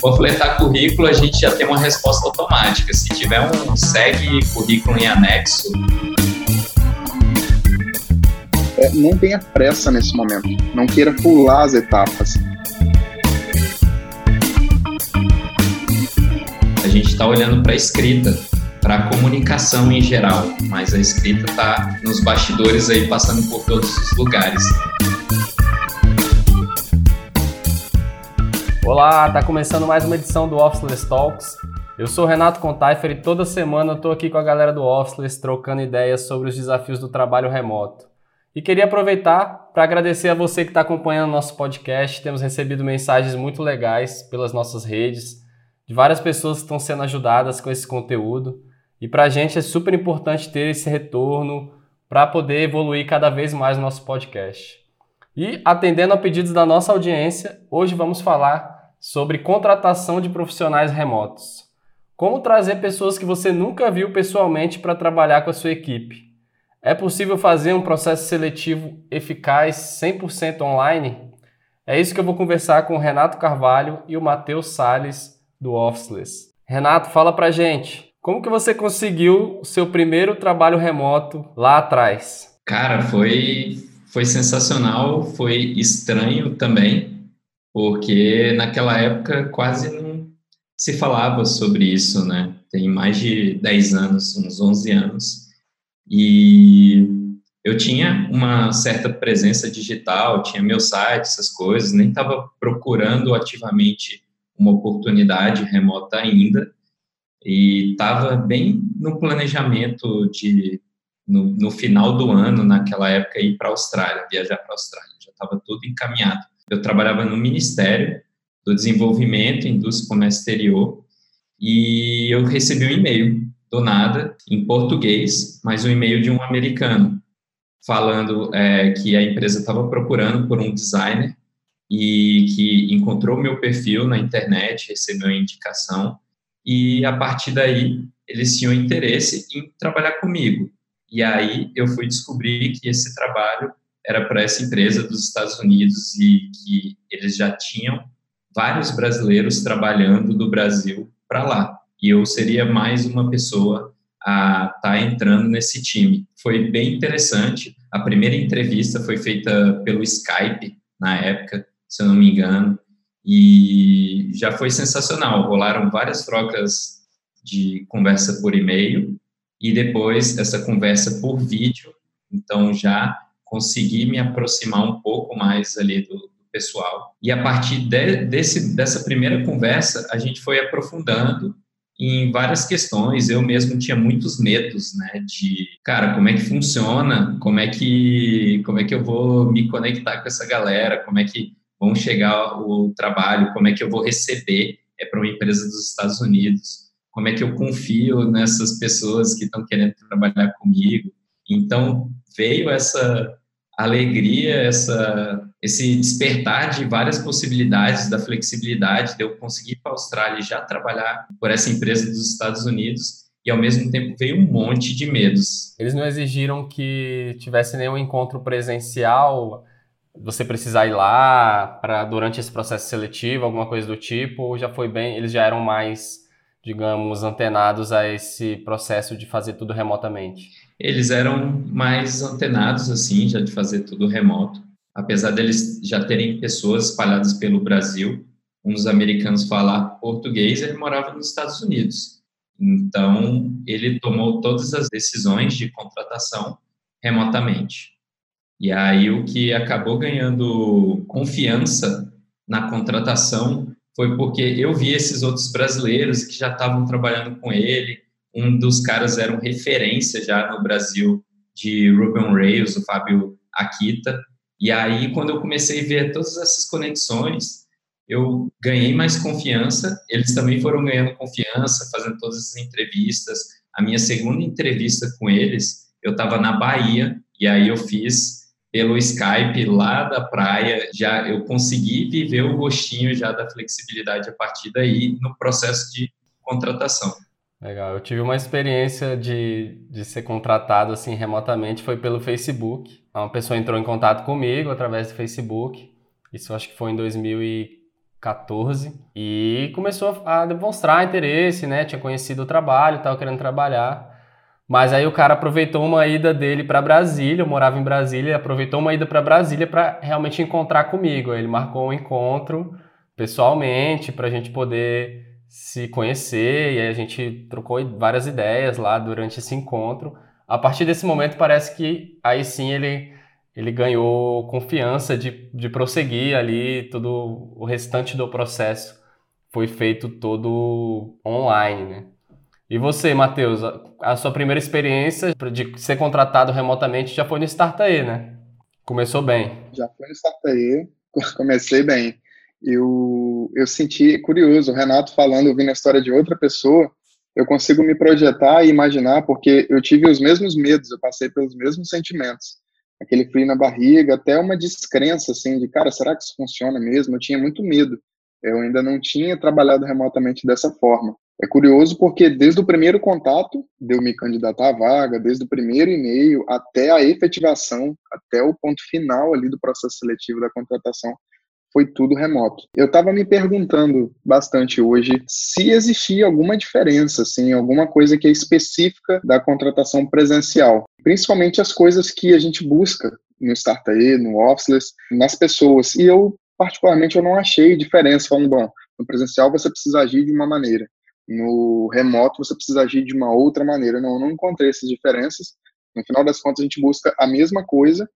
Completar currículo, a gente já tem uma resposta automática. Se tiver um segue currículo em anexo. É, não tenha pressa nesse momento. Não queira pular as etapas. A gente está olhando para a escrita, para a comunicação em geral, mas a escrita está nos bastidores aí, passando por todos os lugares. Olá, tá começando mais uma edição do Officeless Talks. Eu sou Renato Contaifer e toda semana eu tô aqui com a galera do Officeless trocando ideias sobre os desafios do trabalho remoto. E queria aproveitar para agradecer a você que está acompanhando nosso podcast. Temos recebido mensagens muito legais pelas nossas redes, de várias pessoas que estão sendo ajudadas com esse conteúdo. E para a gente é super importante ter esse retorno para poder evoluir cada vez mais o nosso podcast. E atendendo a pedidos da nossa audiência, hoje vamos falar sobre contratação de profissionais remotos. Como trazer pessoas que você nunca viu pessoalmente para trabalhar com a sua equipe? É possível fazer um processo seletivo eficaz 100% online? É isso que eu vou conversar com o Renato Carvalho e o Matheus Sales do Officeless. Renato, fala pra gente, como que você conseguiu o seu primeiro trabalho remoto lá atrás? Cara, foi foi sensacional, foi estranho também, porque naquela época quase não se falava sobre isso, né? Tem mais de 10 anos, uns 11 anos, e eu tinha uma certa presença digital, tinha meu site, essas coisas, nem estava procurando ativamente uma oportunidade remota ainda, e estava bem no planejamento de, no, no, final do ano, naquela época, ir para a Austrália, viajar para a Austrália, já estava tudo encaminhado eu trabalhava no Ministério do Desenvolvimento, Indústria e Comércio Exterior, e eu recebi um e-mail do nada, em português, mas um e-mail de um americano, falando é, que a empresa estava procurando por um designer e que encontrou meu perfil na internet, recebeu a indicação, e a partir daí eles tinham interesse em trabalhar comigo. E aí eu fui descobrir que esse trabalho era para essa empresa dos Estados Unidos e que eles já tinham vários brasileiros trabalhando do Brasil para lá. E eu seria mais uma pessoa a estar tá entrando nesse time. Foi bem interessante. A primeira entrevista foi feita pelo Skype na época, se eu não me engano, e já foi sensacional. Rolaram várias trocas de conversa por e-mail e depois essa conversa por vídeo. Então já consegui me aproximar um pouco mais ali do, pessoal. E a partir de, desse, dessa primeira conversa, a gente foi aprofundando em várias questões. Eu mesmo tinha muitos medos, né, de, cara, como é que funciona? Como é que como é que eu vou me conectar com essa galera? Como é que vão chegar o trabalho? Como é que eu vou receber é para uma empresa dos Estados Unidos? Como é que eu confio nessas pessoas que estão querendo trabalhar comigo? Então, veio essa alegria, essa, esse despertar de várias possibilidades da flexibilidade de eu conseguir ir para a Austrália e já trabalhar por essa empresa dos Estados Unidos e ao mesmo tempo veio um monte de medos. Eles não exigiram que tivesse nenhum encontro presencial, você precisar ir lá para durante esse processo seletivo, alguma coisa do tipo, ou já foi bem, eles já eram mais digamos, antenados a esse processo de fazer tudo remotamente? Eles eram mais antenados, assim, já de fazer tudo remoto. Apesar deles já terem pessoas espalhadas pelo Brasil, um dos americanos falar português, ele morava nos Estados Unidos. Então, ele tomou todas as decisões de contratação remotamente. E aí, o que acabou ganhando confiança na contratação foi porque eu vi esses outros brasileiros que já estavam trabalhando com ele. Um dos caras era um referência já no Brasil de Ruben Rails, o Fábio Akita. E aí, quando eu comecei a ver todas essas conexões, eu ganhei mais confiança. Eles também foram ganhando confiança, fazendo todas as entrevistas. A minha segunda entrevista com eles, eu estava na Bahia, e aí eu fiz pelo Skype lá da praia, já eu consegui viver o gostinho já da flexibilidade a partir daí no processo de contratação. Legal, eu tive uma experiência de, de ser contratado assim remotamente, foi pelo Facebook. Uma pessoa entrou em contato comigo através do Facebook. Isso acho que foi em 2014. E começou a demonstrar interesse, né? Tinha conhecido o trabalho, estava querendo trabalhar. Mas aí o cara aproveitou uma ida dele para Brasília, eu morava em Brasília, aproveitou uma ida para Brasília para realmente encontrar comigo. Ele marcou um encontro pessoalmente para a gente poder se conhecer e a gente trocou várias ideias lá durante esse encontro. A partir desse momento parece que aí sim ele ele ganhou confiança de, de prosseguir ali todo o restante do processo foi feito todo online, né? E você, Matheus, a sua primeira experiência de ser contratado remotamente já foi no Startae, né? Começou bem. Já foi no Startae, comecei bem. Eu, eu senti curioso, o Renato falando, ouvindo a história de outra pessoa, eu consigo me projetar e imaginar, porque eu tive os mesmos medos, eu passei pelos mesmos sentimentos. Aquele frio na barriga, até uma descrença, assim, de, cara, será que isso funciona mesmo? Eu tinha muito medo. Eu ainda não tinha trabalhado remotamente dessa forma. É curioso porque desde o primeiro contato de eu me candidatar à vaga, desde o primeiro e-mail até a efetivação, até o ponto final ali do processo seletivo da contratação, foi tudo remoto. Eu estava me perguntando bastante hoje se existia alguma diferença, assim, alguma coisa que é específica da contratação presencial, principalmente as coisas que a gente busca no Startae, no Officeless, nas pessoas. E eu, particularmente, eu não achei diferença, falando, bom, no presencial você precisa agir de uma maneira, no remoto você precisa agir de uma outra maneira. Não, eu não encontrei essas diferenças. No final das contas, a gente busca a mesma coisa.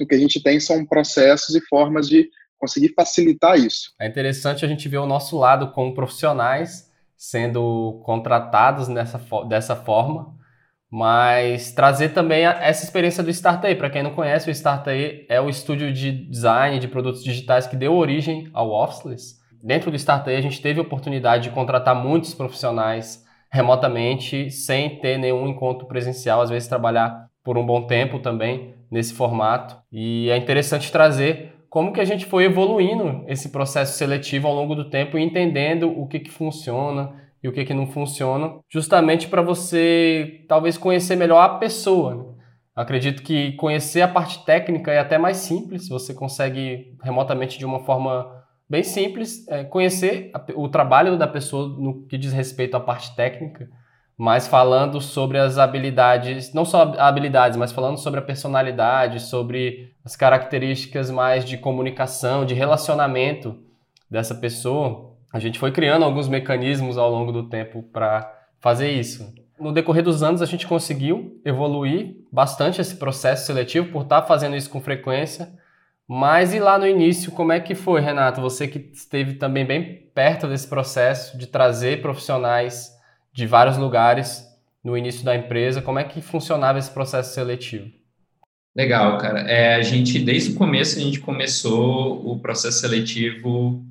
O que a gente tem são processos e formas de conseguir facilitar isso. É interessante a gente ver o nosso lado como profissionais sendo contratados nessa, dessa forma, mas trazer também essa experiência do Startup. Para quem não conhece, o Startup é o estúdio de design de produtos digitais que deu origem ao Officeless. Dentro do Startup, a gente teve a oportunidade de contratar muitos profissionais remotamente, sem ter nenhum encontro presencial, às vezes trabalhar por um bom tempo também nesse formato. E é interessante trazer como que a gente foi evoluindo esse processo seletivo ao longo do tempo e entendendo o que, que funciona e o que, que não funciona, justamente para você talvez conhecer melhor a pessoa. Né? Acredito que conhecer a parte técnica é até mais simples, você consegue remotamente de uma forma bem simples é, conhecer o trabalho da pessoa no que diz respeito à parte técnica mas falando sobre as habilidades, não só habilidades, mas falando sobre a personalidade, sobre as características mais de comunicação, de relacionamento dessa pessoa. A gente foi criando alguns mecanismos ao longo do tempo para fazer isso. No decorrer dos anos, a gente conseguiu evoluir bastante esse processo seletivo por estar fazendo isso com frequência. Mas e lá no início, como é que foi, Renato? Você que esteve também bem perto desse processo de trazer profissionais de vários lugares no início da empresa. Como é que funcionava esse processo seletivo? Legal, cara. É, a gente, desde o começo, a gente começou o processo seletivo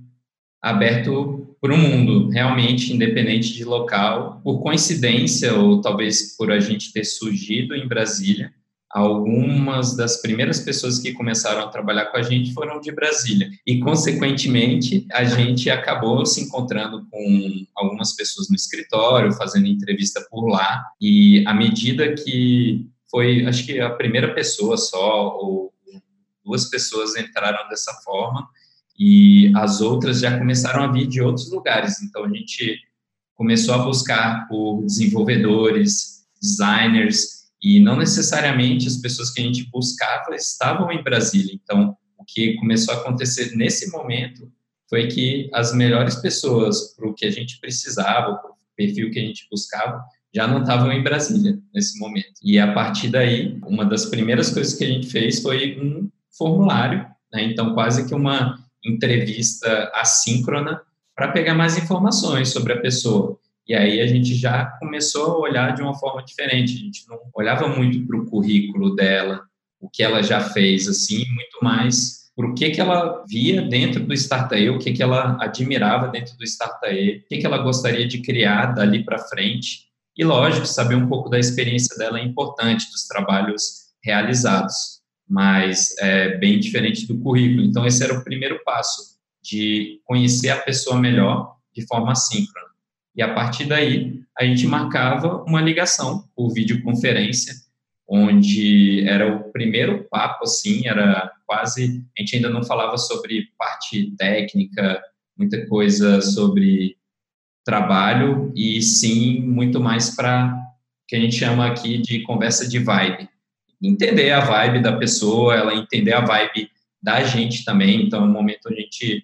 aberto para o mundo, realmente independente de local. Por coincidência, ou talvez por a gente ter surgido em Brasília, algumas das primeiras pessoas que começaram a trabalhar com a gente foram de Brasília. E, consequentemente, a gente acabou se encontrando com algumas pessoas no escritório, fazendo entrevista por lá. E, à medida que foi, acho que a primeira pessoa só, ou duas pessoas entraram dessa forma, e as outras já começaram a vir de outros lugares. Então, a gente começou a buscar por desenvolvedores, designers, e não necessariamente as pessoas que a gente buscava estavam em Brasília. Então, o que começou a acontecer nesse momento foi que as melhores pessoas para o que a gente precisava, para o perfil que a gente buscava, já não estavam em Brasília nesse momento. E a partir daí, uma das primeiras coisas que a gente fez foi um formulário, né? então quase que uma entrevista assíncrona para pegar mais informações sobre a pessoa. E aí a gente já começou a olhar de uma forma diferente. A gente não olhava muito para o currículo dela, o que ela já fez, assim, muito mais para o que, que ela via dentro do Startae, o que, que ela admirava dentro do Startae, o que, que ela gostaria de criar dali para frente. E, lógico, saber um pouco da experiência dela é importante, dos trabalhos realizados, mas é bem diferente do currículo. Então, esse era o primeiro passo, de conhecer a pessoa melhor de forma assíncrona. E a partir daí, a gente marcava uma ligação por videoconferência, onde era o primeiro papo, assim, era quase, a gente ainda não falava sobre parte técnica, muita coisa sobre trabalho, e sim muito mais para que a gente chama aqui de conversa de vibe. Entender a vibe da pessoa, ela entender a vibe da gente também. Então, é um momento a gente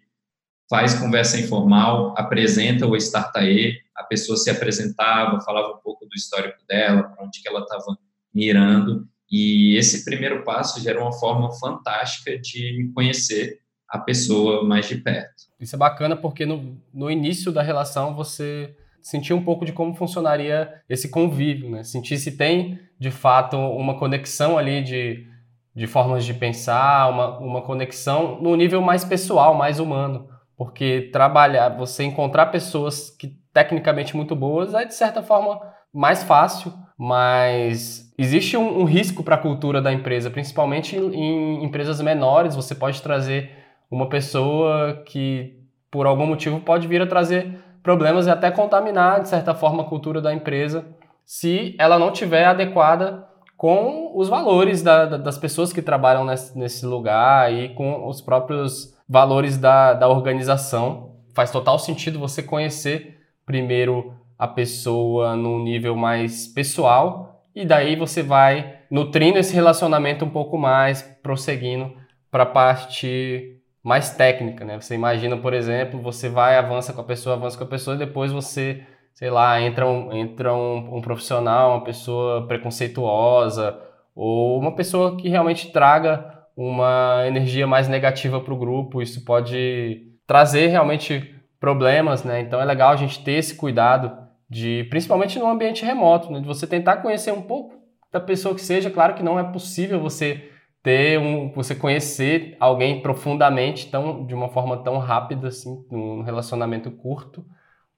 faz conversa informal, apresenta o Startae, a pessoa se apresentava, falava um pouco do histórico dela, para onde que ela estava mirando, e esse primeiro passo já era uma forma fantástica de conhecer a pessoa mais de perto. Isso é bacana porque no, no início da relação você sentir um pouco de como funcionaria esse convívio, né? Sentir se tem, de fato, uma conexão ali de, de formas de pensar, uma, uma conexão no nível mais pessoal, mais humano. Porque trabalhar, você encontrar pessoas que tecnicamente muito boas é de certa forma mais fácil, mas existe um, um risco para a cultura da empresa, principalmente em empresas menores. Você pode trazer uma pessoa que por algum motivo pode vir a trazer problemas e até contaminar de certa forma a cultura da empresa se ela não tiver adequada com os valores da, da, das pessoas que trabalham nesse, nesse lugar e com os próprios valores da, da organização. Faz total sentido você conhecer primeiro a pessoa num nível mais pessoal e daí você vai nutrindo esse relacionamento um pouco mais, prosseguindo para a parte mais técnica, né? Você imagina, por exemplo, você vai, avança com a pessoa, avança com a pessoa e depois você, sei lá, entra um, entra um, um profissional, uma pessoa preconceituosa ou uma pessoa que realmente traga uma energia mais negativa para o grupo, isso pode trazer realmente problemas, né? Então é legal a gente ter esse cuidado de, principalmente no ambiente remoto, né? de você tentar conhecer um pouco da pessoa que seja. Claro que não é possível você ter um, você conhecer alguém profundamente, tão, de uma forma tão rápida assim, num relacionamento curto,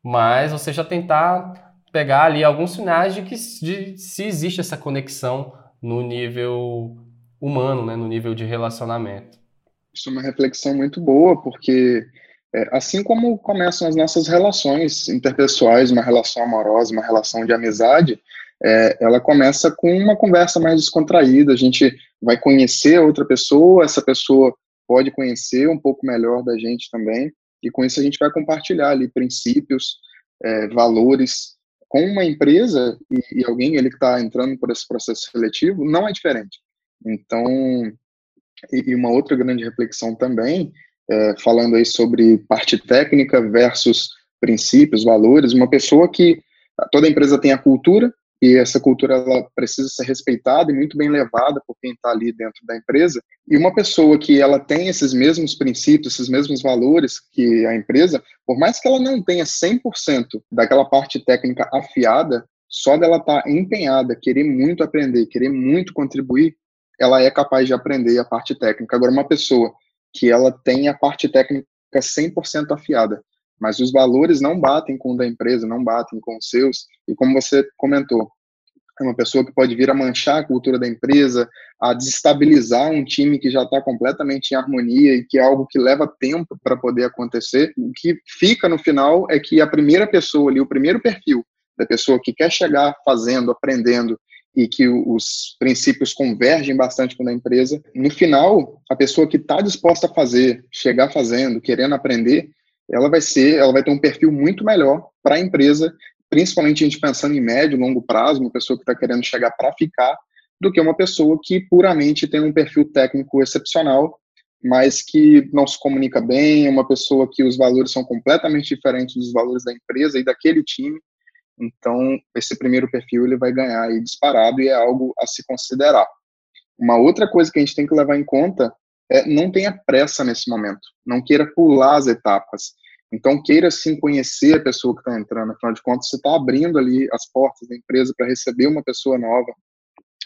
mas você já tentar pegar ali alguns sinais de que de, se existe essa conexão no nível humano, né, no nível de relacionamento. Isso é uma reflexão muito boa, porque é, assim como começam as nossas relações interpessoais, uma relação amorosa, uma relação de amizade, é, ela começa com uma conversa mais descontraída, a gente vai conhecer outra pessoa, essa pessoa pode conhecer um pouco melhor da gente também, e com isso a gente vai compartilhar ali princípios, é, valores. Com uma empresa e, e alguém ele que está entrando por esse processo seletivo, não é diferente. Então, e, uma outra grande reflexão também, é, falando aí sobre parte técnica versus princípios, valores, uma pessoa que toda empresa tem a cultura e essa cultura ela precisa ser respeitada e muito bem levada por quem está ali dentro da empresa. E uma pessoa que ela tem esses mesmos princípios, esses mesmos valores que a empresa, por mais que ela não tenha 100% daquela parte técnica afiada, só dela estar tá empenhada, querer muito aprender, querer muito contribuir, ela é capaz de aprender a parte técnica. Agora, uma pessoa que ela tem a parte técnica 100% afiada, mas os valores não batem com o da empresa, não batem com os seus, e como você comentou, é uma pessoa que pode vir a manchar a cultura da empresa, a desestabilizar um time que já está completamente em harmonia e que é algo que leva tempo para poder acontecer. O que fica no final é que a primeira pessoa ali, o primeiro perfil da pessoa que quer chegar fazendo, aprendendo e que os princípios convergem bastante com a empresa. No final, a pessoa que está disposta a fazer, chegar fazendo, querendo aprender, ela vai ser, ela vai ter um perfil muito melhor para a empresa, principalmente a gente pensando em médio, longo prazo, uma pessoa que está querendo chegar para ficar, do que uma pessoa que puramente tem um perfil técnico excepcional, mas que não se comunica bem, uma pessoa que os valores são completamente diferentes dos valores da empresa e daquele time, então, esse primeiro perfil ele vai ganhar aí disparado e é algo a se considerar. Uma outra coisa que a gente tem que levar em conta é não tenha pressa nesse momento, não queira pular as etapas. Então, queira sim conhecer a pessoa que está entrando, afinal de contas, você está abrindo ali as portas da empresa para receber uma pessoa nova.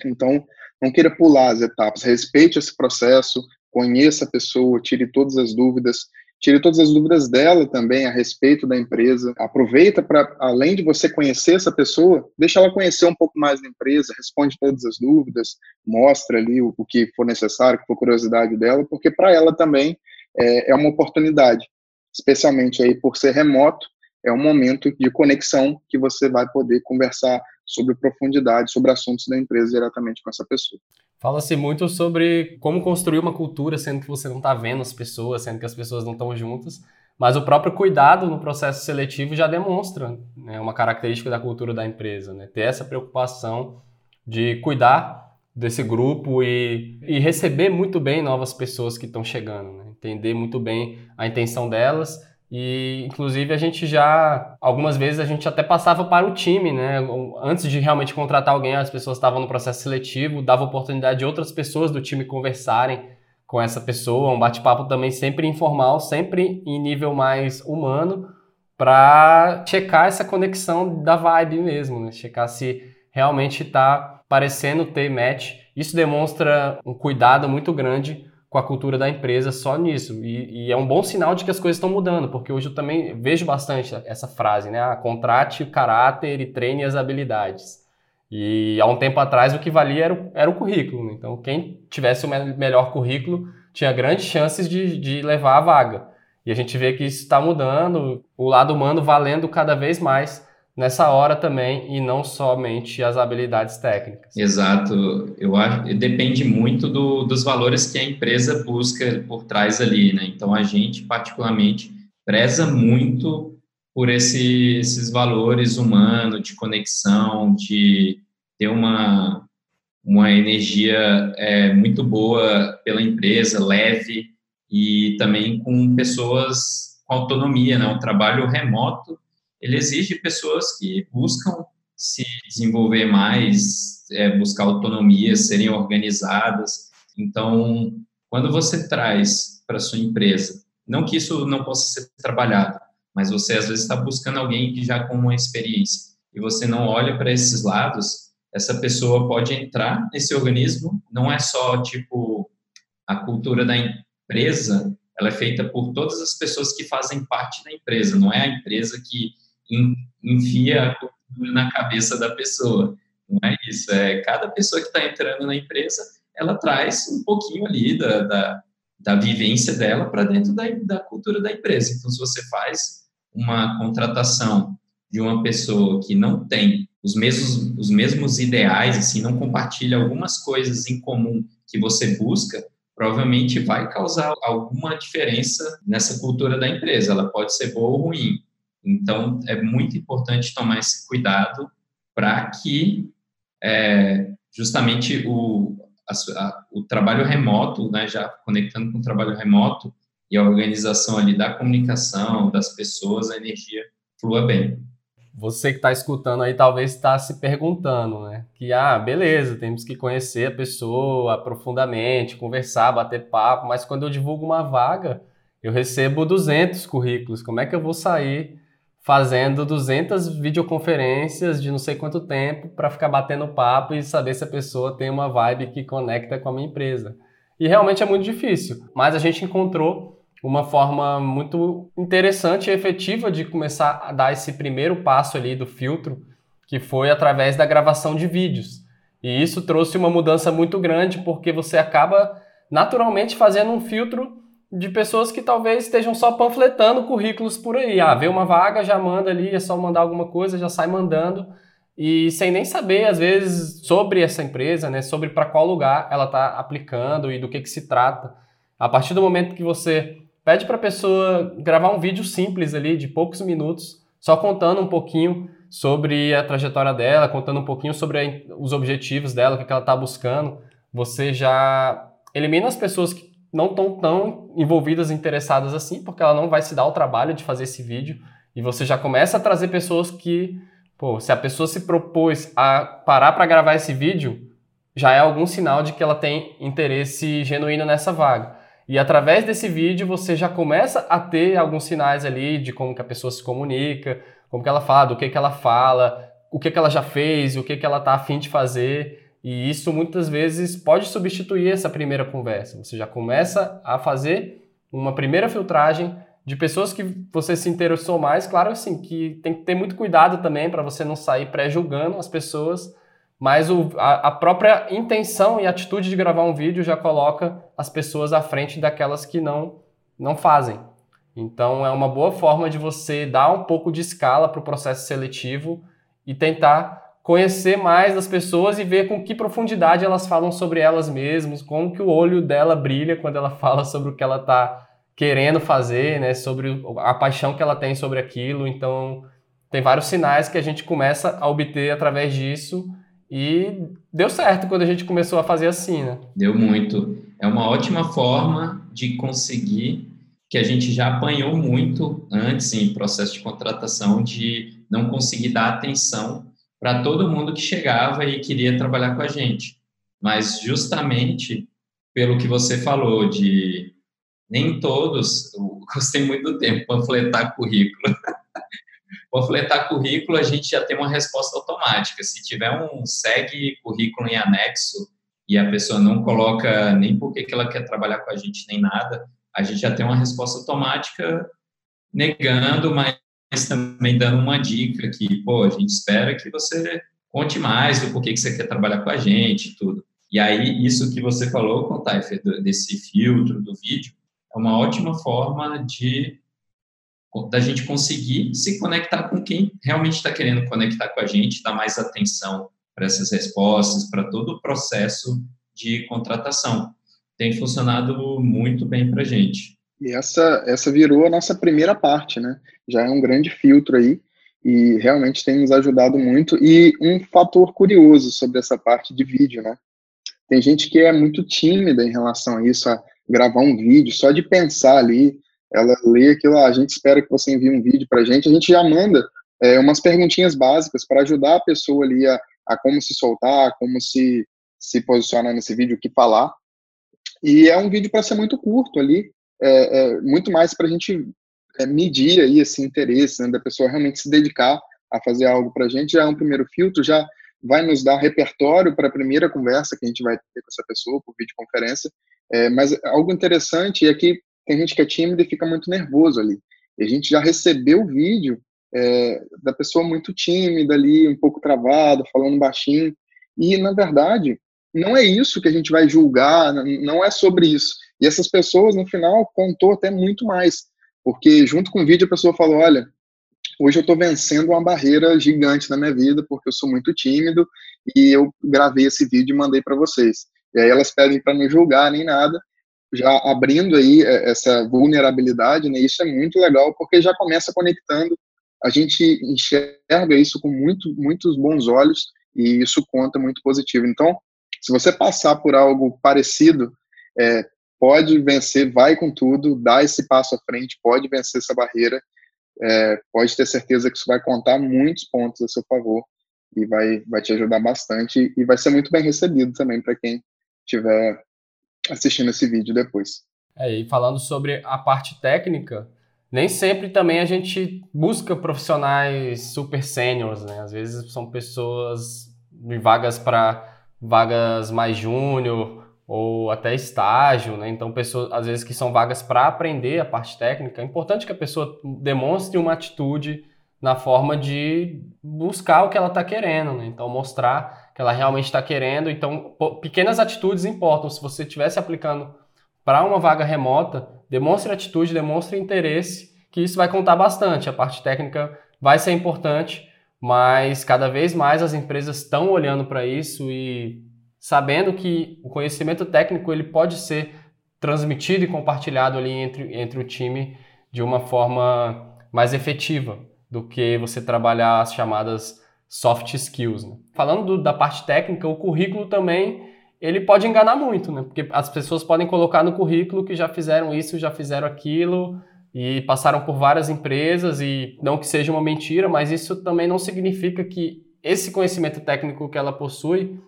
Então, não queira pular as etapas, respeite esse processo, conheça a pessoa, tire todas as dúvidas, tire todas as dúvidas dela também a respeito da empresa. Aproveita para, além de você conhecer essa pessoa, deixa ela conhecer um pouco mais da empresa, responde todas as dúvidas, mostra ali o, o que for necessário, que for curiosidade dela, porque para ela também é, é uma oportunidade, especialmente aí por ser remoto, é um momento de conexão que você vai poder conversar sobre profundidade, sobre assuntos da empresa diretamente com essa pessoa. Fala-se muito sobre como construir uma cultura, sendo que você não está vendo as pessoas, sendo que as pessoas não estão juntas. Mas o próprio cuidado no processo seletivo já demonstra né, uma característica da cultura da empresa, né? ter essa preocupação de cuidar desse grupo e, e receber muito bem novas pessoas que estão chegando, né? entender muito bem a intenção delas e inclusive a gente já algumas vezes a gente até passava para o time, né? Antes de realmente contratar alguém, as pessoas estavam no processo seletivo, dava oportunidade de outras pessoas do time conversarem com essa pessoa, um bate-papo também sempre informal, sempre em nível mais humano, para checar essa conexão da vibe mesmo, né? Checar se realmente está parecendo ter match. Isso demonstra um cuidado muito grande com a cultura da empresa só nisso. E, e, é um bom sinal de que as coisas estão mudando, porque hoje eu também vejo bastante essa frase, né? Ah, contrate o caráter e treine as habilidades. E há um tempo atrás o que valia era o, era o currículo. Né? Então, quem tivesse o me melhor currículo tinha grandes chances de, de levar a vaga. E a gente vê que isso está mudando, o lado humano valendo cada vez mais nessa hora também e não somente as habilidades técnicas. Exato, eu acho depende muito do, dos valores que a empresa busca por trás ali, né? Então a gente particularmente preza muito por esse, esses valores humanos de conexão, de ter uma uma energia é, muito boa pela empresa, leve e também com pessoas com autonomia, né? Um trabalho remoto ele exige pessoas que buscam se desenvolver mais, é, buscar autonomia, serem organizadas. Então, quando você traz para sua empresa, não que isso não possa ser trabalhado, mas você às vezes está buscando alguém que já com uma experiência e você não olha para esses lados, essa pessoa pode entrar nesse organismo. Não é só tipo a cultura da empresa, ela é feita por todas as pessoas que fazem parte da empresa. Não é a empresa que enfia a cultura na cabeça da pessoa. Não é isso. É cada pessoa que está entrando na empresa, ela traz um pouquinho ali da, da, da vivência dela para dentro da, da cultura da empresa. Então, se você faz uma contratação de uma pessoa que não tem os mesmos, os mesmos ideais, assim, não compartilha algumas coisas em comum que você busca, provavelmente vai causar alguma diferença nessa cultura da empresa. Ela pode ser boa ou ruim, então, é muito importante tomar esse cuidado para que é, justamente o, a, a, o trabalho remoto, né, já conectando com o trabalho remoto e a organização ali da comunicação, das pessoas, a energia flua bem. Você que está escutando aí talvez está se perguntando, né? Que, ah, beleza, temos que conhecer a pessoa profundamente, conversar, bater papo, mas quando eu divulgo uma vaga, eu recebo 200 currículos. Como é que eu vou sair fazendo 200 videoconferências de não sei quanto tempo para ficar batendo papo e saber se a pessoa tem uma vibe que conecta com a minha empresa. E realmente é muito difícil, mas a gente encontrou uma forma muito interessante e efetiva de começar a dar esse primeiro passo ali do filtro, que foi através da gravação de vídeos. E isso trouxe uma mudança muito grande porque você acaba naturalmente fazendo um filtro de pessoas que talvez estejam só panfletando currículos por aí. Ah, vê uma vaga, já manda ali, é só mandar alguma coisa, já sai mandando. E sem nem saber, às vezes, sobre essa empresa, né? Sobre para qual lugar ela está aplicando e do que, que se trata. A partir do momento que você pede para a pessoa gravar um vídeo simples ali, de poucos minutos, só contando um pouquinho sobre a trajetória dela, contando um pouquinho sobre a, os objetivos dela, o que, que ela está buscando, você já elimina as pessoas que não estão tão envolvidas, interessadas assim, porque ela não vai se dar o trabalho de fazer esse vídeo. E você já começa a trazer pessoas que, pô, se a pessoa se propôs a parar para gravar esse vídeo, já é algum sinal de que ela tem interesse genuíno nessa vaga. E através desse vídeo você já começa a ter alguns sinais ali de como que a pessoa se comunica, como que ela fala, do que que ela fala, o que que ela já fez, o que que ela está afim de fazer. E isso muitas vezes pode substituir essa primeira conversa. Você já começa a fazer uma primeira filtragem de pessoas que você se interessou mais. Claro, assim, que tem que ter muito cuidado também para você não sair pré-julgando as pessoas, mas o, a, a, própria intenção e atitude de gravar um vídeo já coloca as pessoas à frente daquelas que não, não fazem. Então, é uma boa forma de você dar um pouco de escala para o processo seletivo e tentar conhecer mais as pessoas e ver com que profundidade elas falam sobre elas mesmas, como que o olho dela brilha quando ela fala sobre o que ela está querendo fazer, né, sobre a paixão que ela tem sobre aquilo. Então, tem vários sinais que a gente começa a obter através disso e deu certo quando a gente começou a fazer assim, né? Deu muito. É uma ótima forma de conseguir que a gente já apanhou muito antes em processo de contratação de não conseguir dar atenção para todo mundo que chegava e queria trabalhar com a gente. Mas justamente pelo que você falou de nem todos, eu gostei muito do tempo, panfletar currículo. panfletar currículo, a gente já tem uma resposta automática. Se tiver um segue currículo em anexo e a pessoa não coloca nem porque que ela quer trabalhar com a gente nem nada, a gente já tem uma resposta automática negando, mas mas também dando uma dica que, pô, a gente espera que você conte mais do porquê que você quer trabalhar com a gente tudo. E aí, isso que você falou, com Taifer, desse filtro do vídeo, é uma ótima forma de da gente conseguir se conectar com quem realmente está querendo conectar com a gente, dar mais atenção para essas respostas, para todo o processo de contratação. Tem funcionado muito bem para a gente. E essa, essa virou a nossa primeira parte, né? Já é um grande filtro aí e realmente tem nos ajudado muito. E um fator curioso sobre essa parte de vídeo, né? Tem gente que é muito tímida em relação a isso, a gravar um vídeo, só de pensar ali, ela lê aquilo, ah, a gente espera que você envie um vídeo para a gente, a gente já manda é, umas perguntinhas básicas para ajudar a pessoa ali a, a como se soltar, como se, se posicionar nesse vídeo, o que falar. E é um vídeo para ser muito curto ali, é, é muito mais para a gente é, medir aí esse interesse né, da pessoa realmente se dedicar a fazer algo para a gente. Já é um primeiro filtro, já vai nos dar repertório para a primeira conversa que a gente vai ter com essa pessoa por videoconferência. É, mas algo interessante é que tem gente que é tímida e fica muito nervoso ali. E a gente já recebeu o vídeo é, da pessoa muito tímida ali, um pouco travada, falando baixinho. E, na verdade, não é isso que a gente vai julgar, não é sobre isso. E essas pessoas, no final, contou até muito mais, porque junto com o vídeo a pessoa falou, olha, hoje eu estou vencendo uma barreira gigante na minha vida, porque eu sou muito tímido, e eu gravei esse vídeo e mandei para vocês. E aí elas pedem para não julgar nem nada, já abrindo aí é, essa vulnerabilidade, né? Isso é muito legal, porque já começa conectando, a gente enxerga isso com muito, muitos bons olhos, e isso conta muito positivo. Então, se você passar por algo parecido, é, pode vencer, vai com tudo, dá esse passo à frente, pode vencer essa barreira, é, pode ter certeza que isso vai contar muitos pontos a seu favor e vai, vai te ajudar bastante e vai ser muito bem recebido também para quem estiver assistindo esse vídeo depois. É, e falando sobre a parte técnica, nem sempre também a gente busca profissionais super sêniores, né? Às vezes são pessoas de vagas para vagas mais júnior ou até estágio, né? Então, pessoas, às vezes, que são vagas para aprender a parte técnica, é importante que a pessoa demonstre uma atitude na forma de buscar o que ela está querendo, né? Então, mostrar que ela realmente está querendo. Então, pequenas atitudes importam. Se você estivesse aplicando para uma vaga remota, demonstre atitude, demonstre interesse, que isso vai contar bastante. A parte técnica vai ser importante, mas cada vez mais as empresas estão olhando para isso e sabendo que o conhecimento técnico ele pode ser transmitido e compartilhado ali entre, entre o time de uma forma mais efetiva do que você trabalhar as chamadas soft skills. Né? Falando do, da parte técnica, o currículo também ele pode enganar muito, né? porque as pessoas podem colocar no currículo que já fizeram isso, já fizeram aquilo, e passaram por várias empresas e não que seja uma mentira, mas isso também não significa que esse conhecimento técnico que ela possui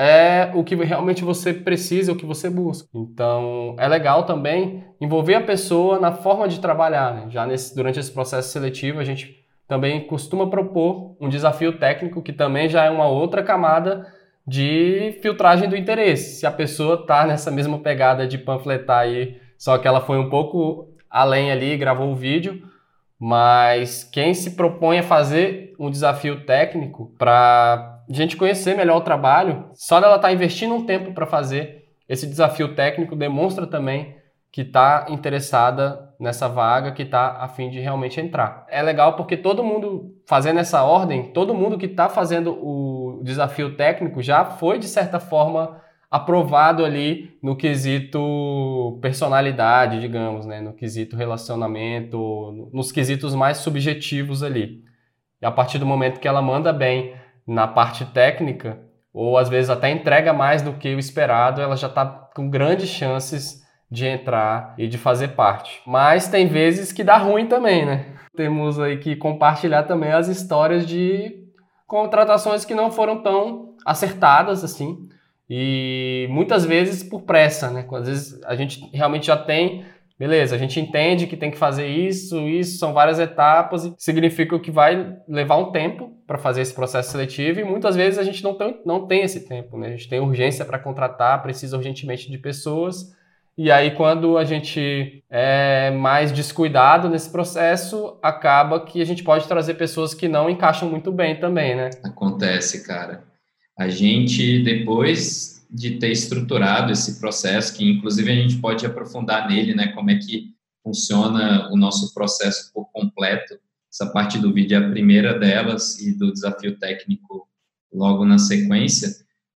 é o que realmente você precisa, o que você busca. Então, é legal também envolver a pessoa na forma de trabalhar. Né? Já nesse, durante esse processo seletivo, a gente também costuma propor um desafio técnico que também já é uma outra camada de filtragem do interesse. Se a pessoa está nessa mesma pegada de panfletar aí, só que ela foi um pouco além ali, gravou o vídeo, mas quem se propõe a fazer um desafio técnico para gente conhecer melhor o trabalho, só dela estar tá investindo um tempo para fazer esse desafio técnico demonstra também que está interessada nessa vaga, que está a fim de realmente entrar. É legal porque todo mundo fazendo essa ordem, todo mundo que está fazendo o, desafio técnico já foi, de certa forma, aprovado ali no quesito personalidade, digamos, né? no quesito relacionamento, nos quesitos mais subjetivos ali. E a partir do momento que ela manda bem na parte técnica, ou às vezes até entrega mais do que o esperado, ela já está com grandes chances de entrar e de fazer parte. Mas tem vezes que dá ruim também, né? Temos aí que compartilhar também as histórias de contratações que não foram tão acertadas assim e muitas vezes por pressa, né? Às vezes a gente realmente já tem, beleza, a gente entende que tem que fazer isso, isso, são várias etapas e significa que vai levar um tempo para fazer esse processo seletivo e muitas vezes a gente não tem, não tem esse tempo, né? A gente tem urgência para contratar, precisa urgentemente de pessoas. E aí, quando a gente é mais descuidado nesse processo, acaba que a gente pode trazer pessoas que não encaixam muito bem também, né? Acontece, cara a gente, depois de ter estruturado esse processo, que inclusive a gente pode aprofundar nele, né, como é que funciona o nosso processo por completo, essa parte do vídeo é a primeira delas e do desafio técnico logo na sequência,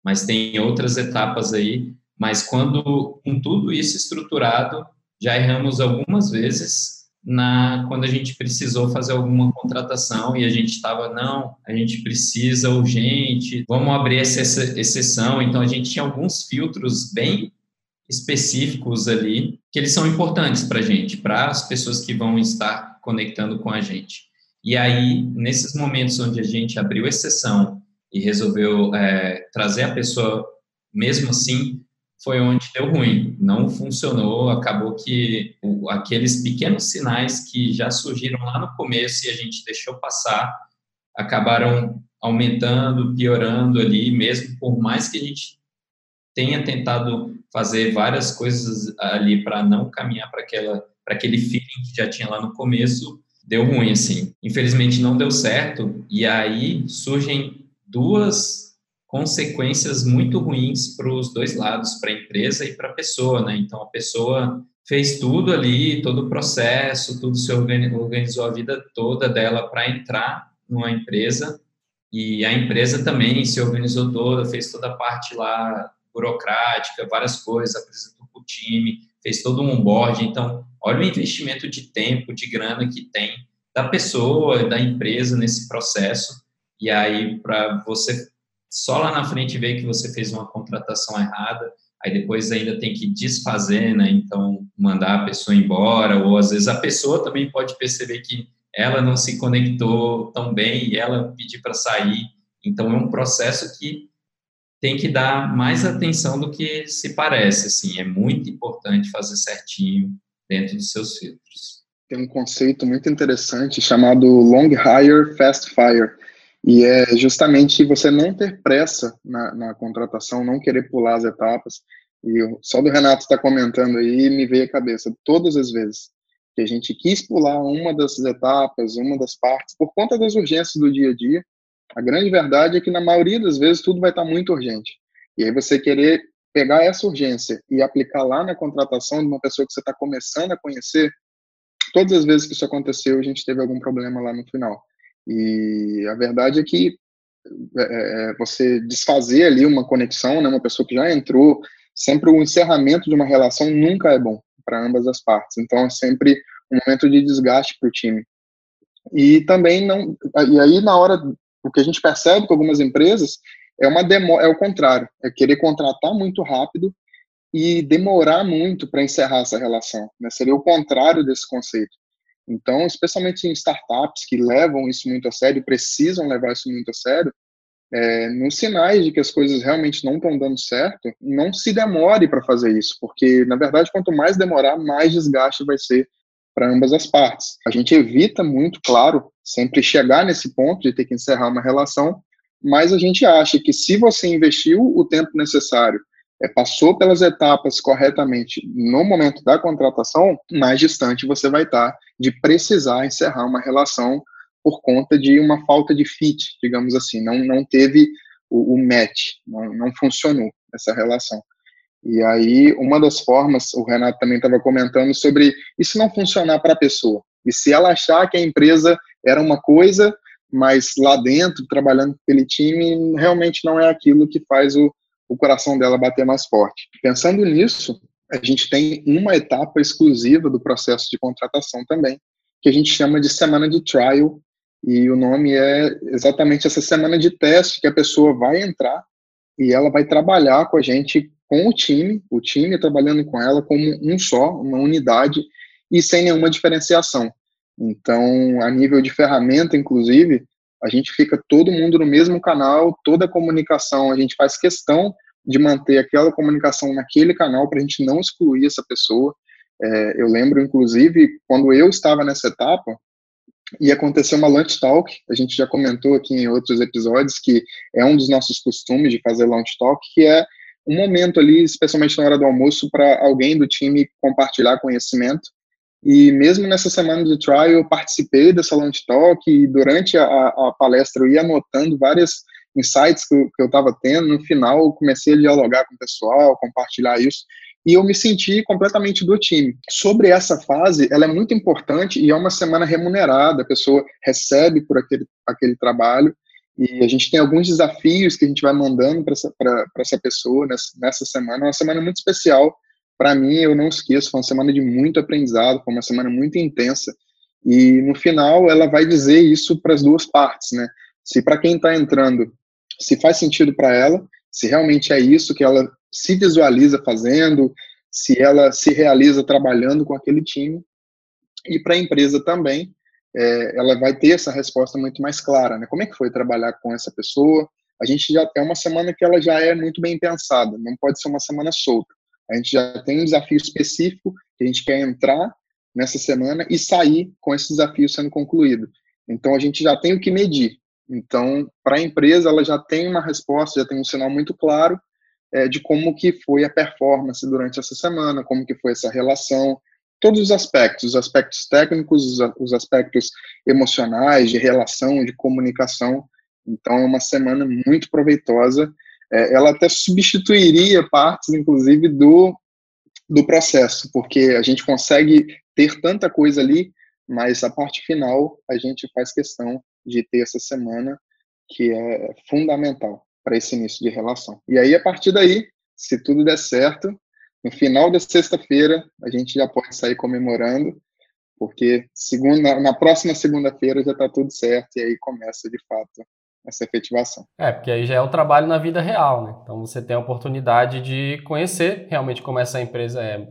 mas tem outras etapas aí, mas quando com tudo isso estruturado, já erramos algumas vezes na quando a gente precisou fazer alguma contratação e a gente estava não, a gente precisa urgente, vamos abrir essa exceção. Então a gente tinha alguns filtros bem específicos ali que eles são importantes para a gente, para as pessoas que vão estar conectando com a gente. E aí nesses momentos onde a gente abriu exceção e resolveu é, trazer a pessoa mesmo assim foi onde deu ruim, não funcionou, acabou que aqueles pequenos sinais que já surgiram lá no começo e a gente deixou passar, acabaram aumentando, piorando ali, mesmo por mais que a gente tenha tentado fazer várias coisas ali para não caminhar para aquela para aquele feeling que já tinha lá no começo, deu ruim assim. Infelizmente não deu certo e aí surgem duas consequências muito ruins para os dois lados, para a empresa e para a pessoa, né? Então, a pessoa fez tudo ali, todo o processo, tudo se organizou a vida toda dela para entrar numa empresa e a empresa também se organizou toda, fez toda a parte lá burocrática, várias coisas, apresentou para o time, fez todo um onboard. Então, olha o investimento de tempo, de grana que tem da pessoa, da empresa nesse processo. E aí, para você só lá na frente ver que você fez uma contratação errada, aí depois ainda tem que desfazer, né? Então, mandar a pessoa embora, ou às vezes a pessoa também pode perceber que ela não se conectou tão bem e ela pedir para sair. Então, é um processo que tem que dar mais atenção do que se parece, assim, é muito importante fazer certinho dentro dos seus filtros. Tem um conceito muito interessante chamado Long Hire, Fast Fire, e é justamente você não ter pressa na, na contratação, não querer pular as etapas. E só do Renato estar tá comentando aí, me veio a cabeça todas as vezes que a gente quis pular uma dessas etapas, uma das partes, por conta das urgências do dia a dia. A grande verdade é que na maioria das vezes tudo vai estar muito urgente. E aí você querer pegar essa urgência e aplicar lá na contratação de uma pessoa que você está começando a conhecer, todas as vezes que isso aconteceu, a gente teve algum problema lá no final. E a verdade é que é, é, é, você desfazer ali uma conexão, né, uma pessoa que já entrou, sempre o encerramento de uma relação nunca é bom para ambas as partes. Então é sempre um momento de desgaste para o time. E também não, e aí na hora o que a gente percebe com algumas empresas é uma demo, é o contrário, é querer contratar muito rápido e demorar muito para encerrar essa relação. Né? Seria o contrário desse conceito. Então, especialmente em startups que levam isso muito a sério, precisam levar isso muito a sério, é, nos sinais de que as coisas realmente não estão dando certo, não se demore para fazer isso, porque, na verdade, quanto mais demorar, mais desgaste vai ser para ambas as partes. A gente evita muito, claro, sempre chegar nesse ponto de ter que encerrar uma relação, mas a gente acha que se você investiu o tempo necessário é, passou pelas etapas corretamente no momento da contratação, mais distante você vai estar de precisar encerrar uma relação por conta de uma falta de fit, digamos assim, não, não teve o, o match, não, não funcionou essa relação. E aí, uma das formas, o Renato também estava comentando sobre isso não funcionar para a pessoa. E se ela achar que a empresa era uma coisa mas lá dentro, trabalhando com aquele time, realmente não é aquilo que faz o, o coração dela bater mais forte. Pensando nisso, a gente tem uma etapa exclusiva do processo de contratação também, que a gente chama de semana de trial, e o nome é exatamente essa semana de teste que a pessoa vai entrar e ela vai trabalhar com a gente, com o time, o time trabalhando com ela como um só, uma unidade e sem nenhuma diferenciação. Então, a nível de ferramenta, inclusive, a gente fica todo mundo no mesmo canal, toda a comunicação, a gente faz questão de manter aquela comunicação naquele canal para a gente não excluir essa pessoa. É, eu lembro, inclusive, quando eu estava nessa etapa, e aconteceu uma lunch talk, a gente já comentou aqui em outros episódios que é um dos nossos costumes de fazer lunch talk, que é um momento ali, especialmente na hora do almoço, para alguém do time compartilhar conhecimento. E mesmo nessa semana de trial, eu participei dessa lunch talk e durante a, a palestra eu ia anotando várias insights que eu estava tendo. No final, eu comecei a dialogar com o pessoal, compartilhar isso e eu me senti completamente do time. Sobre essa fase, ela é muito importante e é uma semana remunerada, a pessoa recebe por aquele, aquele trabalho e a gente tem alguns desafios que a gente vai mandando para essa, essa pessoa nessa, nessa semana. É uma semana muito especial para mim, eu não esqueço, foi uma semana de muito aprendizado, foi uma semana muito intensa e no final ela vai dizer isso para as duas partes, né? Se para quem está entrando, se faz sentido para ela, se realmente é isso que ela se visualiza fazendo, se ela se realiza trabalhando com aquele time. E para a empresa também, é, ela vai ter essa resposta muito mais clara, né? Como é que foi trabalhar com essa pessoa? A gente já é uma semana que ela já é muito bem pensada, não pode ser uma semana solta. A gente já tem um desafio específico que a gente quer entrar nessa semana e sair com esse desafio sendo concluído. Então a gente já tem o que medir. Então, para a empresa, ela já tem uma resposta, já tem um sinal muito claro é, de como que foi a performance durante essa semana, como que foi essa relação, todos os aspectos, os aspectos técnicos, os, os aspectos emocionais, de relação, de comunicação. Então, é uma semana muito proveitosa. É, ela até substituiria partes, inclusive, do, do processo, porque a gente consegue ter tanta coisa ali, mas a parte final a gente faz questão de ter essa semana que é fundamental para esse início de relação. E aí, a partir daí, se tudo der certo, no final da sexta-feira, a gente já pode sair comemorando, porque segunda, na próxima segunda-feira já está tudo certo e aí começa de fato essa efetivação. É, porque aí já é o trabalho na vida real, né? Então você tem a oportunidade de conhecer realmente como essa empresa é.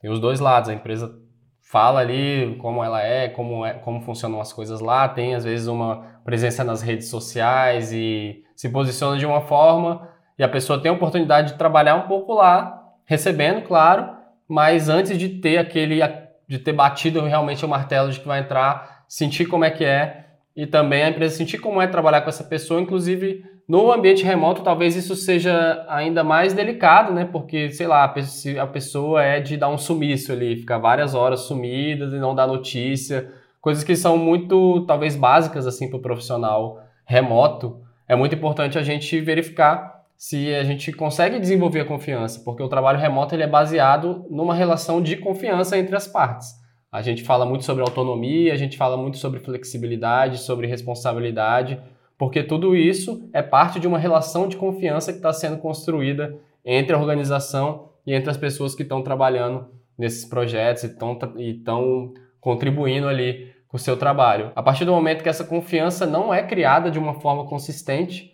Tem os dois lados, a empresa fala ali como ela é, como, é, como funcionam as coisas lá, tem às vezes uma presença nas redes sociais e se posiciona de uma forma e a pessoa tem a oportunidade de trabalhar um pouco lá, recebendo, claro, mas antes de ter aquele de ter batido realmente o martelo de que vai entrar, sentir como é que é e também a empresa sentir como é trabalhar com essa pessoa, inclusive no ambiente remoto, talvez isso seja ainda mais delicado, né? Porque, sei lá, a pessoa é de dar um sumiço ali, ficar várias horas sumidas e não dar notícia, coisas que são muito, talvez, básicas, assim, para o profissional remoto. É muito importante a gente verificar se a gente consegue desenvolver a confiança, porque o trabalho remoto ele é baseado numa relação de confiança entre as partes. A gente fala muito sobre autonomia, a gente fala muito sobre flexibilidade, sobre responsabilidade, porque tudo isso é parte de uma relação de confiança que está sendo construída entre a organização e entre as pessoas que estão trabalhando nesses projetos e estão contribuindo ali com o seu trabalho. A partir do momento que essa confiança não é criada de uma forma consistente,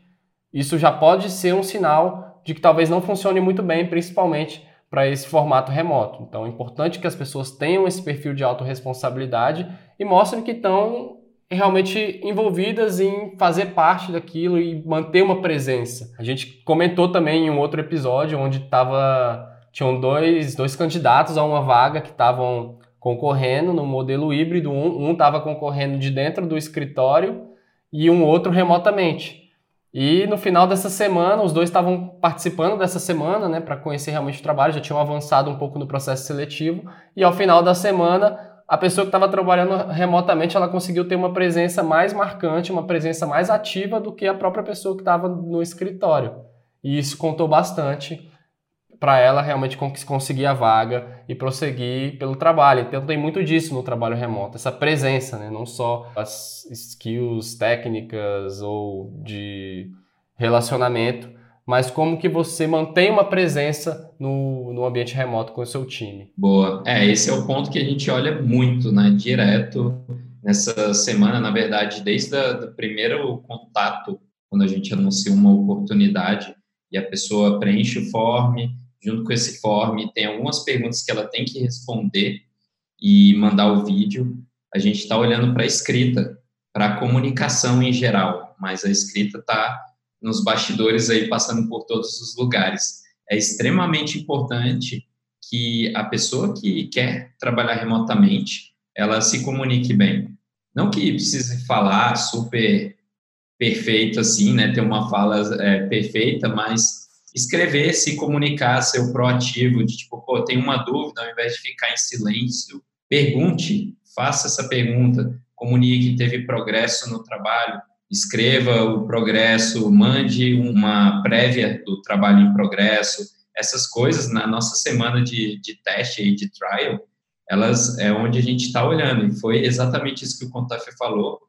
isso já pode ser um sinal de que talvez não funcione muito bem, principalmente para esse formato remoto. Então é importante que as pessoas tenham esse perfil de autorresponsabilidade e mostrem que estão realmente envolvidas em fazer parte daquilo e manter uma presença. A gente comentou também em um outro episódio onde tava, tinham dois, dois candidatos a uma vaga que estavam concorrendo no modelo híbrido. Um estava concorrendo de dentro do escritório e um outro remotamente. E no final dessa semana, os dois estavam participando dessa semana, né, para conhecer realmente o trabalho, já tinham avançado um pouco no processo seletivo. E ao final da semana, a pessoa que estava trabalhando remotamente, ela conseguiu ter uma presença mais marcante, uma presença mais ativa do que a própria pessoa que estava no escritório. E isso contou bastante para ela realmente conseguir a vaga e prosseguir pelo trabalho. Então tem muito disso no trabalho remoto, essa presença, né? não só as skills técnicas ou de relacionamento, mas como que você mantém uma presença no, no ambiente remoto com o seu time. Boa. É, esse é o ponto que a gente olha muito, né? Direto nessa semana, na verdade, desde o primeiro contato, quando a gente anuncia uma oportunidade e a pessoa preenche o form, junto com esse form tem algumas perguntas que ela tem que responder e mandar o vídeo, a gente está olhando para a escrita, para a comunicação em geral, mas a escrita está nos bastidores aí passando por todos os lugares. É extremamente importante que a pessoa que quer trabalhar remotamente, ela se comunique bem. Não que precise falar super perfeito assim, né, ter uma fala é, perfeita, mas escrever, se comunicar, ser o proativo, de tipo, pô, tem uma dúvida, ao invés de ficar em silêncio, pergunte, faça essa pergunta, comunique que teve progresso no trabalho, escreva o progresso, mande uma prévia do trabalho em progresso, essas coisas na nossa semana de, de teste e de trial, elas é onde a gente está olhando. E foi exatamente isso que o Contaf falou.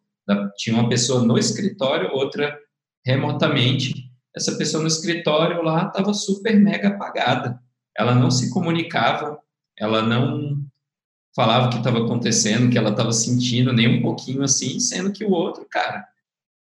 Tinha uma pessoa no escritório, outra remotamente. Essa pessoa no escritório lá estava super mega apagada. Ela não se comunicava, ela não falava o que estava acontecendo, que ela estava sentindo, nem um pouquinho assim, sendo que o outro, cara,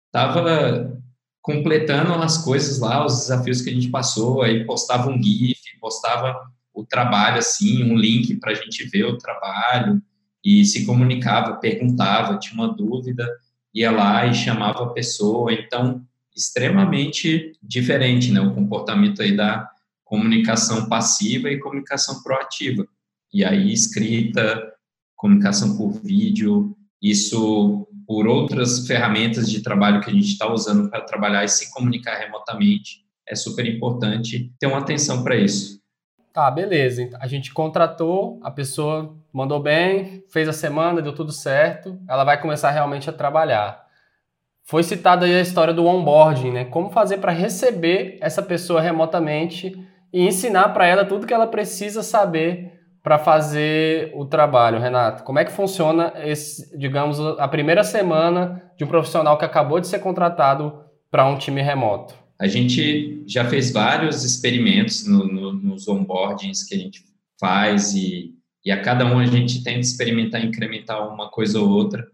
estava completando as coisas lá, os desafios que a gente passou, aí postava um GIF, postava o trabalho, assim, um link para a gente ver o trabalho, e se comunicava, perguntava, tinha uma dúvida, ia lá e chamava a pessoa, então, extremamente diferente, né, o comportamento aí da comunicação passiva e comunicação proativa, e aí escrita, comunicação por vídeo, isso por outras ferramentas de trabalho que a gente está usando para trabalhar e se comunicar remotamente, é super importante ter uma atenção para isso. Tá, beleza. A gente contratou, a pessoa mandou bem, fez a semana, deu tudo certo, ela vai começar realmente a trabalhar. Foi citada aí a história do onboarding, né? Como fazer para receber essa pessoa remotamente e ensinar para ela tudo que ela precisa saber para fazer o trabalho, Renato? Como é que funciona esse, digamos, a primeira semana de um profissional que acabou de ser contratado para um time remoto? A gente já fez vários experimentos no, no, nos onboardings que a gente faz e, e a cada um a gente tenta experimentar incrementar uma coisa ou outra,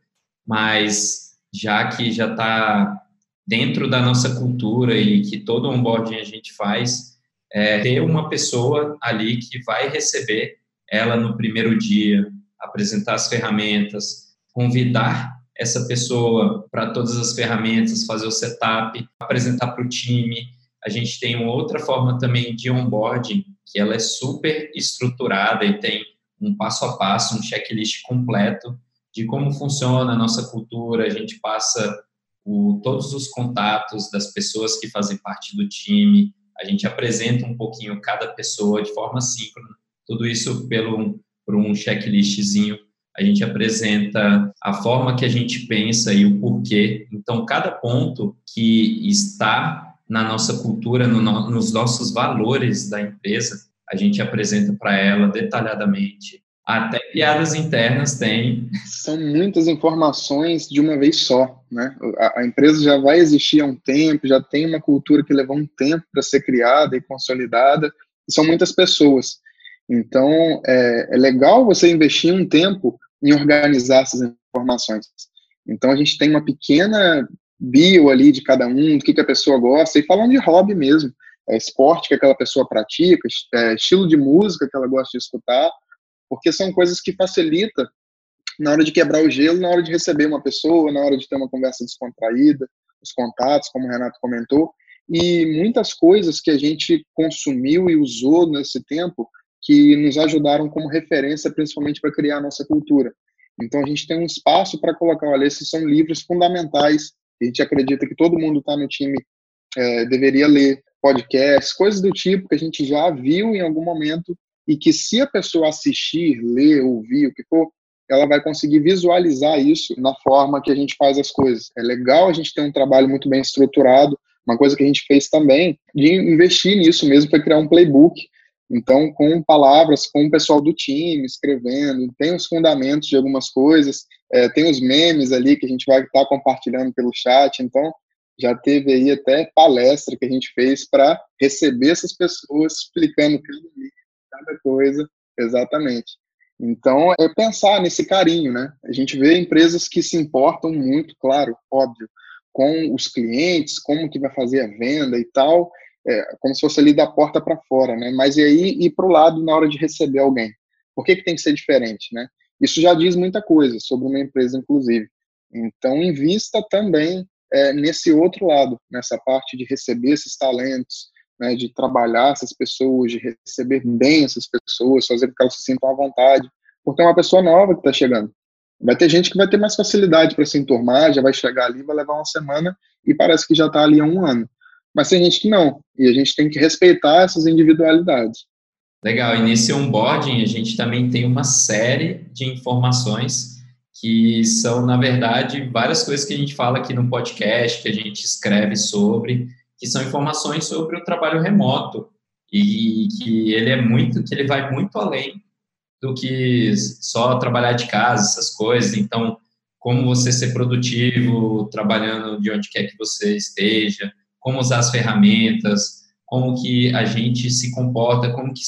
mas já que já está dentro da nossa cultura e que todo onboarding a gente faz, é ter uma pessoa ali que vai receber ela no primeiro dia, apresentar as ferramentas, convidar essa pessoa para todas as ferramentas, fazer o setup, apresentar para o time. A gente tem uma outra forma também de onboarding, que ela é super estruturada e tem um passo a passo, um checklist completo de como funciona a nossa cultura. A gente passa o, todos os contatos das pessoas que fazem parte do time, a gente apresenta um pouquinho cada pessoa de forma síncrona tudo isso pelo, por um checklistzinho. A gente apresenta a forma que a gente pensa e o porquê. Então, cada ponto que está na nossa cultura, no, nos nossos valores da empresa, a gente apresenta para ela detalhadamente. Até piadas internas tem. São muitas informações de uma vez só, né? A, a, empresa já vai existir há um tempo, já tem uma cultura que levou um tempo para ser criada e consolidada, e são muitas pessoas. Então, é, é legal você investir um tempo em organizar essas informações. Então, a gente tem uma pequena bio ali de cada um, do que, que a pessoa gosta, e falando de hobby mesmo, é, esporte que aquela pessoa pratica, é, estilo de música que ela gosta de escutar, porque são coisas que facilitam na hora de quebrar o gelo, na hora de receber uma pessoa, na hora de ter uma conversa descontraída, os contatos, como o Renato comentou, e muitas coisas que a gente consumiu e usou nesse tempo que nos ajudaram como referência, principalmente para criar a nossa cultura. Então, a gente tem um espaço para colocar, olha, esses são livros fundamentais, a gente acredita que todo mundo está no time é, deveria ler podcasts, coisas do tipo que a gente já viu em algum momento e que se a pessoa assistir, ler, ouvir, o que for, ela vai conseguir visualizar isso na forma que a gente faz as coisas. É legal a gente ter um trabalho muito bem estruturado. Uma coisa que a gente fez também de investir nisso mesmo foi criar um playbook Então, com palavras, com o pessoal do time escrevendo, tem os fundamentos de algumas coisas, é, tem os memes ali que a gente vai estar tá compartilhando pelo chat. Então, já teve aí até palestra que a gente fez para receber essas pessoas explicando cada coisa exatamente. Então, é pensar nesse carinho, né? A gente vê empresas que se importam muito, claro, óbvio, com os clientes, como que vai fazer a venda e tal, é, como se fosse ali da porta para fora, né? Mas e aí ir para o lado na hora de receber alguém? Por que, que tem que ser diferente, né? Isso já diz muita coisa sobre uma empresa, inclusive. Então, invista também é, nesse outro lado, nessa parte de receber esses talentos, né, de trabalhar essas pessoas, de receber bem essas pessoas, fazer com que elas se sintam à vontade, porque é uma pessoa nova que está chegando. Vai ter gente que vai ter mais facilidade para se enturmar, já vai chegar ali, vai levar uma semana e parece que já está ali há um ano. Mas tem gente que não, e a gente tem que respeitar essas individualidades. Legal, e nesse onboarding a gente também tem uma série de informações que são, na verdade, várias coisas que a gente fala aqui no podcast, que a gente escreve sobre, que são informações sobre o trabalho remoto e que ele é muito, que ele vai muito além do que só trabalhar de casa, essas coisas. Então, como você ser produtivo trabalhando de onde quer que você esteja, como usar as ferramentas, como que a gente se comporta, como que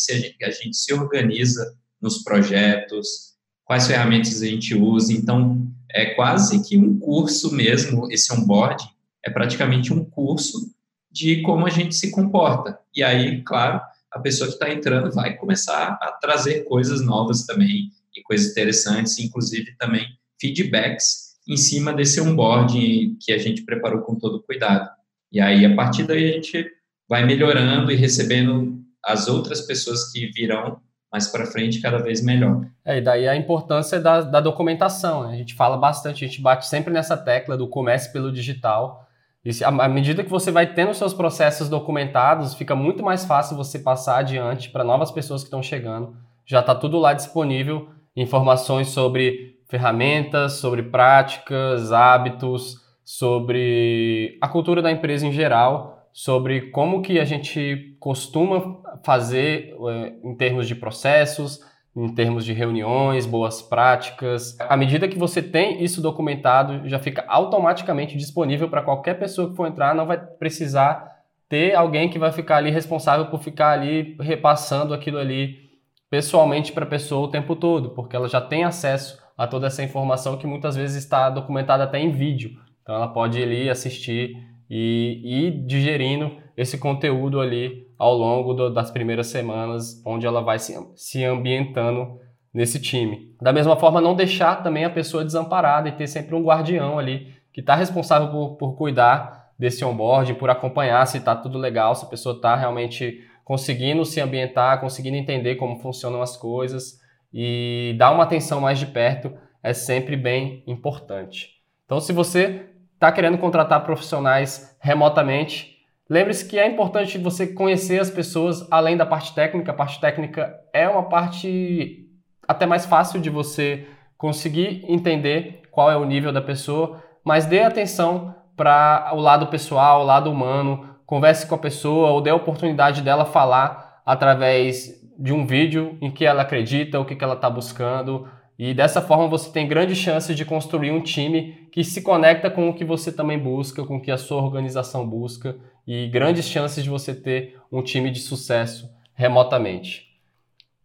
a gente, se organiza nos projetos, quais ferramentas a gente usa. Então, é quase que um curso mesmo, esse onboarding, é praticamente um curso de como a gente se comporta. E aí, claro, a pessoa que está entrando vai começar a trazer coisas novas também e coisas interessantes, inclusive também feedbacks em cima desse onboarding que a gente preparou com todo cuidado. E aí, a partir daí, a gente vai melhorando e recebendo as outras pessoas que virão mais para frente cada vez melhor. É, e daí a importância da, da documentação. Né? A gente fala bastante, a gente bate sempre nessa tecla do comércio pelo digital, e à medida que você vai tendo seus processos documentados, fica muito mais fácil você passar adiante para novas pessoas que estão chegando. Já está tudo lá disponível, informações sobre ferramentas, sobre práticas, hábitos, sobre a cultura da empresa em geral, sobre como que a gente costuma fazer eh, em termos de processos, em termos de reuniões, boas práticas. À medida que você tem isso documentado, já fica automaticamente disponível para qualquer pessoa que for entrar, não vai precisar ter alguém que vai ficar ali responsável por ficar ali repassando aquilo ali pessoalmente para a pessoa o tempo todo, porque ela já tem acesso a toda essa informação que muitas vezes está documentada até em vídeo. Então ela pode ali assistir e ir digerindo esse conteúdo ali ao longo do, das primeiras semanas, onde ela vai se, se ambientando nesse time. Da mesma forma, não deixar também a pessoa desamparada e ter sempre um guardião ali que está responsável por, por cuidar desse onboard, por acompanhar se está tudo legal, se a pessoa está realmente conseguindo se ambientar, conseguindo entender como funcionam as coisas e dar uma atenção mais de perto é sempre bem importante. Então, se você está querendo contratar profissionais remotamente, lembre-se que é importante você conhecer as pessoas além da parte técnica. A parte técnica é uma parte até mais fácil de você conseguir entender qual é o nível da pessoa, mas dê atenção para o lado pessoal, o lado humano, converse com a pessoa ou dê a oportunidade dela falar através de um vídeo em que ela acredita, o que, que ela está buscando, e dessa forma você tem grandes chances de construir um time que se conecta com o que você também busca, com o que a sua organização busca, e grandes chances de você ter um time de sucesso remotamente.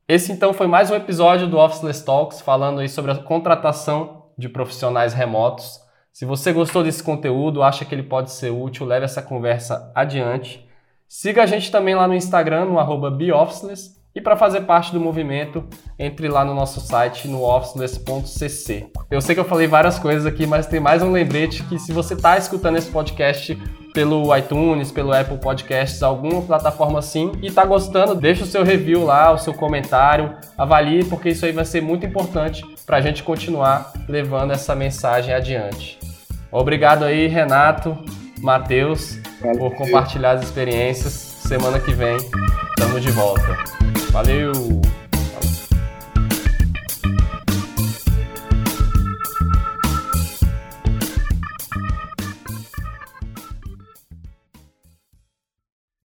Esse então foi mais um episódio do Officeless Talks falando aí sobre a contratação de profissionais remotos. Se você gostou desse conteúdo, acha que ele pode ser útil, leve essa conversa adiante. Siga a gente também lá no Instagram, no arroba e para fazer parte do movimento, entre lá no nosso site no officeless.cc. Eu sei que eu falei várias coisas aqui, mas tem mais um lembrete que se você está escutando esse podcast pelo iTunes, pelo Apple Podcasts, alguma plataforma assim, e está gostando, deixa o seu review lá, o seu comentário, avalie, porque isso aí vai ser muito importante para a gente continuar levando essa mensagem adiante. Obrigado aí, Renato, Matheus, por compartilhar as experiências. Semana que vem, estamos de volta. Valeu!